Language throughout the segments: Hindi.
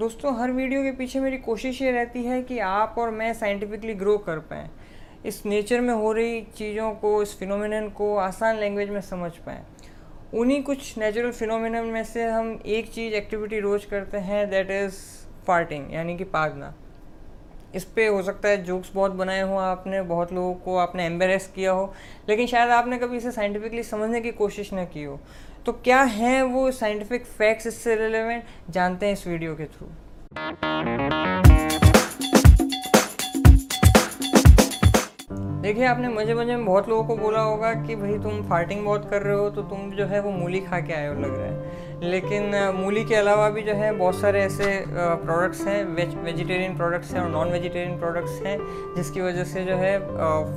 दोस्तों, हर वीडियो के पीछे मेरी कोशिश ये रहती है कि आप और मैं साइंटिफिकली ग्रो कर पाएँ। इस नेचर में हो रही चीज़ों को, इस फिनोमिन को आसान लैंग्वेज में समझ पाएँ। उन्हीं कुछ नेचुरल फिनोमिन में से हम एक चीज़ एक्टिविटी रोज करते हैं दैट इज़ फार्टिंग यानी कि पागना। इस पर हो सकता है जोक्स बहुत बनाए हो आपने, बहुत लोगों को आपने एम्बेरेस किया हो, लेकिन शायद आपने कभी इसे साइंटिफिकली समझने की कोशिश न की हो। तो क्या हैं वो साइंटिफिक फैक्ट्स इससे रिलेवेंट जानते हैं इस वीडियो के थ्रू देखिए, आपने मज़े मज़े में बहुत लोगों को बोला होगा कि भाई तुम फार्टिंग बहुत कर रहे हो तो तुम जो है वो मूली खा के आए हो लग रहा है। लेकिन मूली के अलावा भी जो है बहुत सारे ऐसे प्रोडक्ट्स हैं वेज वेजिटेरियन प्रोडक्ट्स हैं और नॉन वेजिटेरियन प्रोडक्ट्स हैं, जिसकी वजह से जो है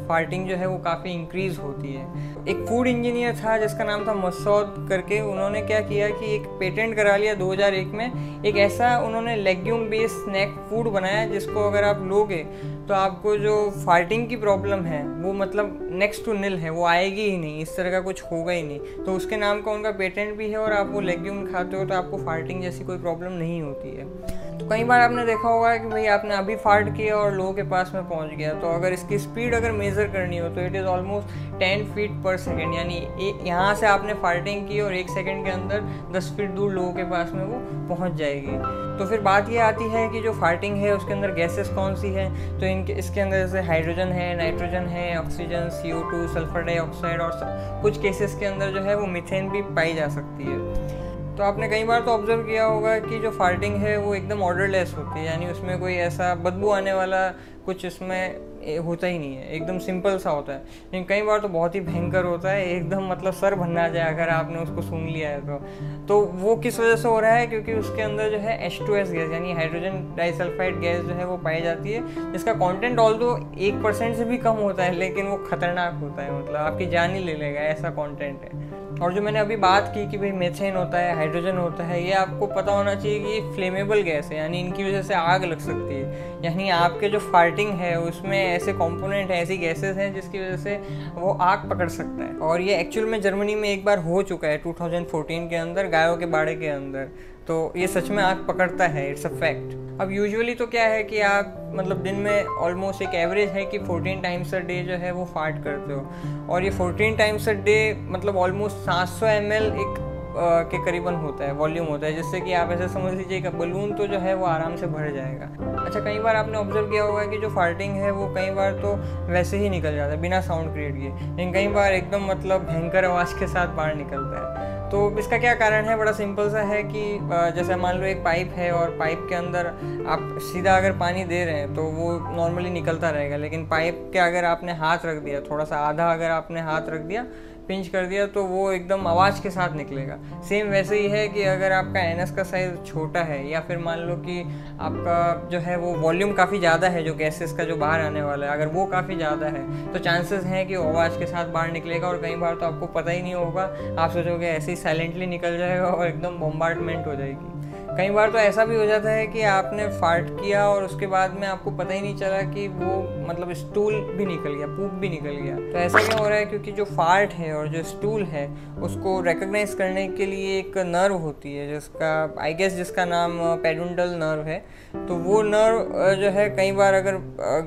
फार्टिंग जो है वो काफ़ी इंक्रीज़ होती है। एक फ़ूड इंजीनियर था जिसका नाम था मसौद करके, उन्होंने क्या किया कि एक पेटेंट करा लिया 2001 में। एक ऐसा उन्होंने लेग्यूम बेस्ड स्नैक फ़ूड बनाया जिसको अगर आप लोगे तो आपको जो फार्टिंग की प्रॉब्लम है, वो मतलब नेक्स्ट टू निल है, वो आएगी ही नहीं, इस तरह का कुछ होगा ही नहीं। तो उसके नाम का उनका पेटेंट भी है और आप वो लेग्यूम खाते हो तो आपको फार्टिंग जैसी कोई प्रॉब्लम नहीं होती है। तो कई बार आपने देखा होगा कि भाई आपने अभी फार्ट किया और लोगों के पास में पहुँच गया। तो अगर इसकी स्पीड अगर मेज़र करनी हो तो it is almost ten feet per second यानी यहाँ से आपने फार्टिंग की और एक सेकेंड के अंदर दस फीट दूर लोगों के पास में वो पहुँच जाएगी। तो फिर बात ये आती है कि जो फार्टिंग है, उसके अंदर गैसेस कौन सी है? तो इनके इसके अंदर जैसे हाइड्रोजन है नाइट्रोजन है oxygen C O two sulphur dioxide और कुछ केसेस के अंदर जो है वो मिथेन भी पाई जा सकती है। तो आपने कई बार तो ऑब्ज़र्व किया होगा कि जो फार्टिंग है वो एकदम ऑर्डरलेस होती है, यानी उसमें कोई ऐसा बदबू आने वाला कुछ इसमें होता ही नहीं है। एकदम सिंपल सा होता है। लेकिन कई बार तो बहुत ही भयंकर होता है। एकदम मतलब सर भरना जाए अगर आपने उसको सुन लिया है तो। तो वो किस वजह से हो रहा है? क्योंकि उसके अंदर जो है एच टू एस गैस, यानी हाइड्रोजन डाइसल्फाइड गैस जो है वो पाई जाती है। जिसका कॉन्टेंट ऑल दो एक परसेंट से भी कम होता है, लेकिन वो खतरनाक होता है। मतलब आपकी जान ही ले लेगा, ऐसा कॉन्टेंट है। और जो मैंने अभी बात की कि भाई मेथेन होता है हाइड्रोजन होता है, ये आपको पता होना चाहिए कि ये फ्लेमेबल गैस है, यानी इनकी वजह से आग लग सकती है। यानी आपके जो फार्टिंग है, उसमें ऐसे कॉम्पोनेंट हैं ऐसी गैसेस हैं जिसकी वजह से वो आग पकड़ सकता है। और ये एक्चुअल में जर्मनी में एक बार हो चुका है 2014 के अंदर, गायों के बाड़े के अंदर। तो ये सच में आग पकड़ता है इट्स अ फैक्ट अब यूजुअली तो क्या है कि आप मतलब दिन में ऑलमोस्ट एक एवरेज है कि 14 टाइम्स अ डे जो है वो फार्ट करते हो. और ये 14 टाइम्स अ डे मतलब ऑलमोस्ट 700 एम एक के करीबन होता है वॉल्यूम होता है, जिससे कि आप ऐसे समझ लीजिए कि बलून तो जो है वो आराम से भर जाएगा. अच्छा कई बार आपने ऑब्ज़र्व किया होगा कि जो फार्टिंग है वो कई बार तो वैसे ही निकल जाता है, बिना साउंड क्रिएट किए. लेकिन कई बार एकदम मतलब भयंकर आवाज़ के साथ बाहर निकलता है. तो इसका क्या कारण है? बड़ा सिंपल सा है कि जैसे मान लो एक पाइप है और पाइप के अंदर आप सीधा अगर पानी दे रहे हैं तो वो नॉर्मली निकलता रहेगा, लेकिन पाइप के अगर आपने हाथ रख दिया, थोड़ा सा आधा अगर आपने हाथ रख दिया पिंच कर दिया तो वो एकदम आवाज़ के साथ निकलेगा। सेम वैसे ही है कि अगर आपका एनएस का साइज़ छोटा है, या फिर मान लो कि आपका जो है वो वॉल्यूम काफ़ी ज़्यादा है, जो गैसेस का जो बाहर आने वाला है, अगर वो काफ़ी ज़्यादा है तो चांसेस हैं कि आवाज़ के साथ बाहर निकलेगा और कई बार तो आपको पता ही नहीं होगा। आप सोचोगे ऐसे ही साइलेंटली निकल जाएगा और एकदम बम्बार्टमेंट हो जाएगी। कई बार तो ऐसा भी हो जाता है कि आपने फार्ट किया और उसके बाद में आपको पता ही नहीं चला कि वो मतलब स्टूल भी निकल गया पूप भी निकल गया। तो ऐसा क्यों हो रहा है? क्योंकि जो फार्ट है और जो स्टूल है उसको रिकग्नाइज करने के लिए एक नर्व होती है जिसका आई गेस जिसका नाम पेडुंडल नर्व है। तो वो नर्व जो है कई बार अगर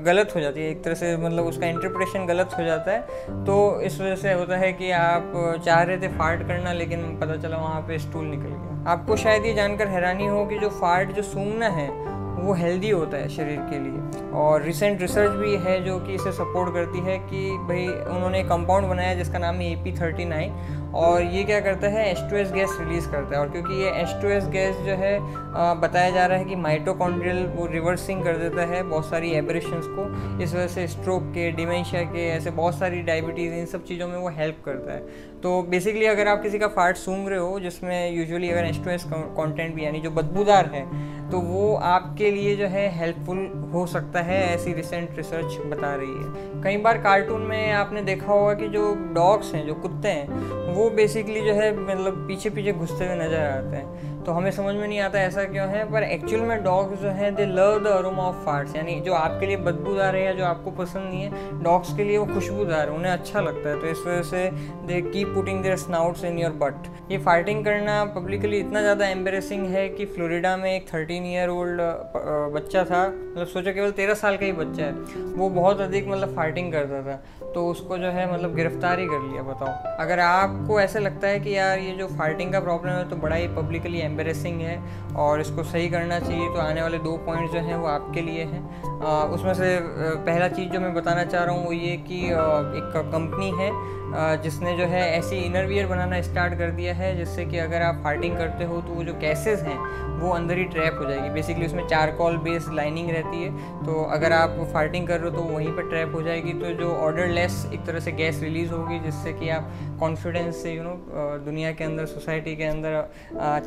गलत हो जाती है एक तरह से मतलब उसका इंटरप्रिटेशन गलत हो जाता है तो इस वजह से होता है कि आप चाह रहे थे फार्ट करना लेकिन पता चला वहाँ पे स्टूल निकल गया। आपको शायद ये जानकर हैरानी हो कि जो फार्ट जो सूंघना है वो हेल्दी होता है शरीर के लिए। और रिसेंट रिसर्च भी है जो कि इसे सपोर्ट करती है कि भाई उन्होंने कंपाउंड बनाया जिसका नाम है ए पी थर्टी नाइन और ये क्या करता है H two S gas release करता है और क्योंकि ये एच टू एस गैस जो है आ, बताया जा रहा है कि माइटोकॉन्ड्रियल वो रिवर्सिंग कर देता है बहुत सारी एबरेशंस को। इस वजह से स्ट्रोक के डिमेंशिया के ऐसे बहुत सारी डायबिटीज़ इन सब चीज़ों में वो हेल्प करता है। तो बेसिकली अगर आप किसी का फार्ट सूंघ रहे हो जिसमें यूजुअली अगर एच टू एस कॉन्टेंट भी यानी जो बदबूदार है तो वो आपके लिए जो है हेल्पफुल हो सकता है ऐसी रिसेंट रिसर्च बता रही है। कई बार कार्टून में आपने देखा होगा कि जो डॉग्स हैं, जो कुत्ते हैं, वो बेसिकली जो है मतलब पीछे पीछे घुसते हुए नज़र आते हैं। तो हमें समझ में नहीं आता ऐसा क्यों है, पर एक्चुअल में डॉग्स जो हैं they love the aroma of farts यानी जो आपके लिए बदबूदार है या जो आपको पसंद नहीं है डॉग्स के लिए वो खुशबूदार है, उन्हें अच्छा लगता है। तो इस वजह से they keep putting their snouts in your butt ये फाइटिंग करना पब्लिकली इतना ज़्यादा एम्बेसिंग है कि फ्लोरिडा में एक थर्टीन ईयर ओल्ड बच्चा था मतलब सोचो केवल तेरह साल का ही बच्चा है, वो बहुत अधिक मतलब फाइटिंग करता था। तो उसको जो है मतलब गिरफ़्तार ही कर लिया, बताओ। अगर आपको ऐसे लगता है कि यार ये जो फाइटिंग का प्रॉब्लम है तो बड़ा ही पब्लिकली एम्बेसिंग है और इसको सही करना चाहिए तो आने वाले दो पॉइंट जो हैं वो आपके लिए हैं। उसमें से पहला चीज़ जो मैं बताना चाह रहा हूँ वो ये कि एक कंपनी है जिसने जो है ऐसी इनरवियर बनाना स्टार्ट कर दिया है, जिससे कि अगर आप फार्टिंग करते हो तो वो जो गैसेस हैं, वो अंदर ही ट्रैप हो जाएगी। बेसिकली उसमें चारकोल बेस्ड लाइनिंग रहती है तो अगर आप फार्टिंग कर रहे हो तो वहीं पर ट्रैप हो जाएगी तो जो ऑर्डर लेस एक तरह से गैस रिलीज़ होगी, जिससे कि आप कॉन्फिडेंस से यू नो दुनिया के अंदर सोसाइटी के अंदर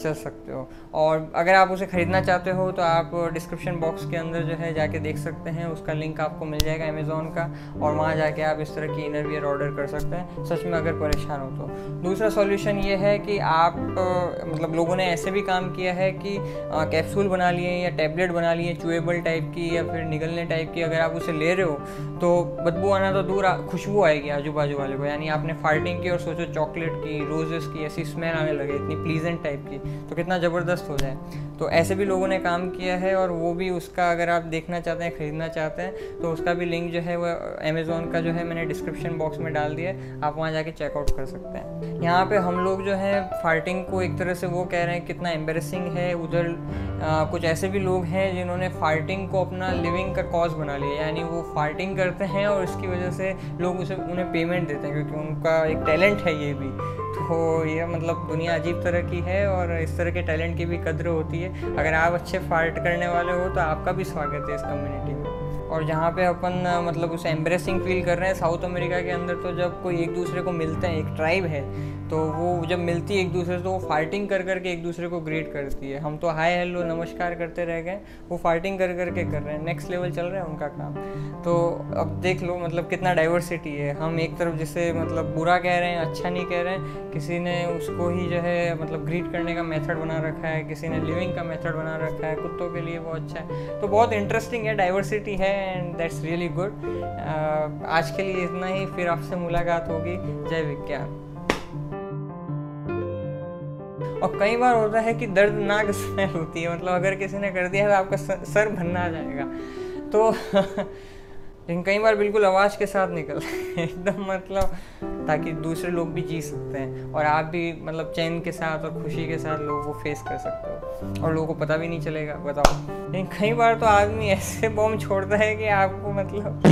चल सकते हो। और अगर आप उसे ख़रीदना चाहते हो तो आप डिस्क्रिप्शन बॉक्स के अंदर जो है जाके देख सकते हैं, उसका लिंक आपको मिल जाएगा अमेज़ोन का और वहाँ जाके आप इस तरह की इनरवियर ऑर्डर कर सकते हैं। सच में अगर परेशान हो तो। दूसरा सॉल्यूशन ये है कि आप मतलब लोगों ने ऐसे भी काम किया है कि कैप्सूल बना लिए या टैबलेट बना लिए चुएबल टाइप की या फिर निगलने टाइप की अगर आप उसे ले रहे हो तो बदबू आना तो दूर खुशबू आएगी आजू बाजू वाले को। यानी आपने फार्टिंग की और सोचो चॉकलेट की रोजेस की ऐसी स्मेल आने लगे, इतनी प्लीजेंट टाइप की तो कितना ज़बरदस्त हो जाए। तो ऐसे भी लोगों ने काम किया है और वो भी उसका अगर आप देखना चाहते हैं, ख़रीदना चाहते हैं तो उसका भी लिंक जो है वो अमेज़ोन का जो है मैंने डिस्क्रिप्शन बॉक्स में डाल दिया है। आप वहाँ जाके चेकआउट कर सकते हैं। यहाँ पे हम लोग जो है फार्टिंग को एक तरह से वो कह रहे हैं, कितना एम्बेरसिंग है। उधर कुछ ऐसे भी लोग हैं जिन्होंने फार्टिंग को अपना लिविंग का कॉज बना लिया यानी वो फार्टिंग करते हैं और इसकी वजह से लोग उसे, उन्हें पेमेंट देते हैं, क्योंकि उनका एक टैलेंट है ये भी। तो ये मतलब दुनिया अजीब तरह की है और इस तरह के टैलेंट की भी कद्र होती है। अगर आप अच्छे फार्ट करने वाले हो तो आपका भी स्वागत है इस कम्युनिटी में। और जहाँ पे अपन मतलब उसे एम्ब्रेसिंग फील कर रहे हैं साउथ अमेरिका के अंदर तो जब कोई एक दूसरे को मिलते हैं, एक ट्राइब है तो वो जब मिलती है एक दूसरे से तो वो फाइटिंग कर करके एक दूसरे को ग्रेट करती है। हम तो हाय हेलो नमस्कार करते रह गए, वो फाइटिंग कर करके कर रहे हैं। नेक्स्ट लेवल चल रहा है उनका काम। तो अब देख लो मतलब कितना डाइवर्सिटी है। हम एक तरफ़ जिसे मतलब बुरा कह रहे हैं अच्छा नहीं कह रहे हैं, किसी ने उसको ही जो है मतलब ग्रीट करने का मेथड बना रखा है, किसी ने लिविंग का मेथड बना रखा है, कुत्तों के लिए वो अच्छा है। तो बहुत इंटरेस्टिंग है डाइवर्सिटी है एंड दैट्स रियली गुड आज के लिए इतना ही, फिर आपसे मुलाकात होगी। जय विज्ञान। और कई बार होता है कि दर्दनाक स्मेल होती है। मतलब अगर किसी ने कर दिया है तो आपका सर भरना आ जाएगा। तो लेकिन कई बार बिल्कुल आवाज़ के साथ निकल एकदम मतलब ताकि दूसरे लोग भी जी सकते हैं और आप भी मतलब चैन के साथ और खुशी के साथ लोगों को फेस कर सकते हो। और लोगों को पता भी नहीं चलेगा, बताओ। लेकिन कई बार तो आदमी ऐसे बॉम्ब छोड़ता है कि आपको मतलब